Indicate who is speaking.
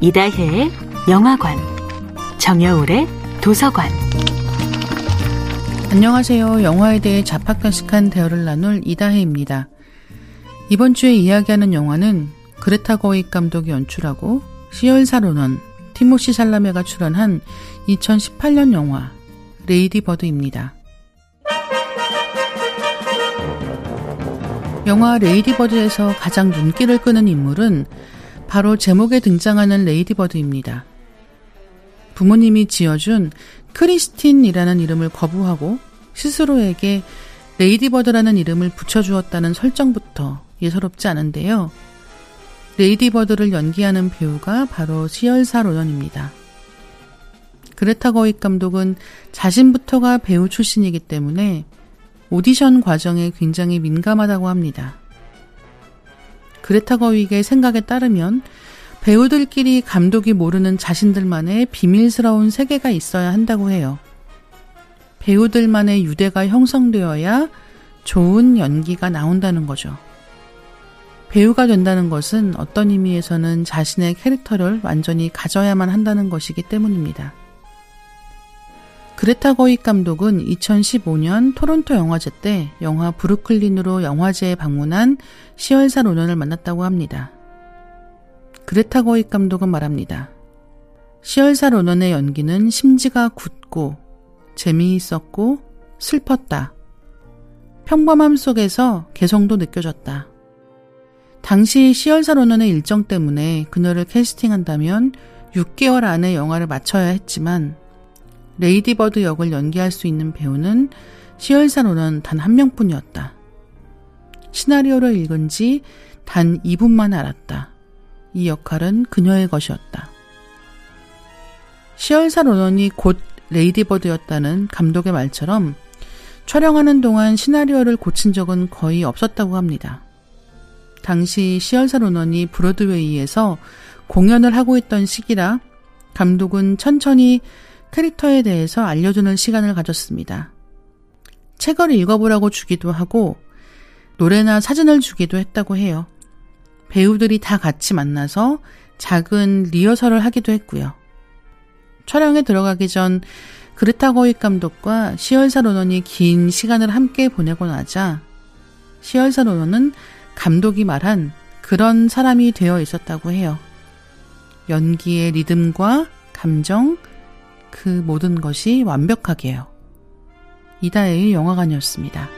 Speaker 1: 이다혜의 영화관, 정여울의 도서관.
Speaker 2: 안녕하세요. 영화에 대해 잡학다식한 대화를 나눌 이다혜입니다. 이번 주에 이야기하는 영화는 그레타 거윅 감독이 연출하고 시얼샤 로넌, 티모시 살라메가 출연한 2018년 영화 레이디 버드입니다. 영화 레이디 버드에서 가장 눈길을 끄는 인물은 바로 제목에 등장하는 레이디 버드입니다. 부모님이 지어준 크리스틴이라는 이름을 거부하고 스스로에게 레이디 버드라는 이름을 붙여주었다는 설정부터 예사롭지 않은데요. 레이디 버드를 연기하는 배우가 바로 시얼샤 로넌입니다. 그레타 거윅 감독은 자신부터가 배우 출신이기 때문에 오디션 과정에 굉장히 민감하다고 합니다. 그레타 거익의 생각에 따르면 배우들끼리 감독이 모르는 자신들만의 비밀스러운 세계가 있어야 한다고 해요. 배우들만의 유대가 형성되어야 좋은 연기가 나온다는 거죠. 배우가 된다는 것은 어떤 의미에서는 자신의 캐릭터를 완전히 가져야만 한다는 것이기 때문입니다. 그레타 거익 감독은 2015년 토론토 영화제 때 영화 브루클린으로 영화제에 방문한 시얼샤 로넌을 만났다고 합니다. 그레타 거윅 감독은 말합니다. 시얼샤 로넌의 연기는 심지가 굳고 재미있었고 슬펐다. 평범함 속에서 개성도 느껴졌다. 당시 시얼샤 로넌의 일정 때문에 그녀를 캐스팅한다면 6개월 안에 영화를 마쳐야 했지만 레이디버드 역을 연기할 수 있는 배우는 시열사로는 단 한 명뿐이었다. 시나리오를 읽은 지 단 2분만 알았다. 이 역할은 그녀의 것이었다. 시열사 로넌이 곧 레이디버드였다는 감독의 말처럼 촬영하는 동안 시나리오를 고친 적은 거의 없었다고 합니다. 당시 시열사 로넌이 브로드웨이에서 공연을 하고 있던 시기라 감독은 천천히 캐릭터에 대해서 알려주는 시간을 가졌습니다. 책을 읽어보라고 주기도 하고 노래나 사진을 주기도 했다고 해요. 배우들이 다 같이 만나서 작은 리허설을 하기도 했고요. 촬영에 들어가기 전 그르타 거익 감독과 시열사 로넌이 긴 시간을 함께 보내고 나자 시열사 로넌은 감독이 말한 그런 사람이 되어 있었다고 해요. 연기의 리듬과 감정, 그 모든 것이 완벽하게요. 이다혜의 영화관이었습니다.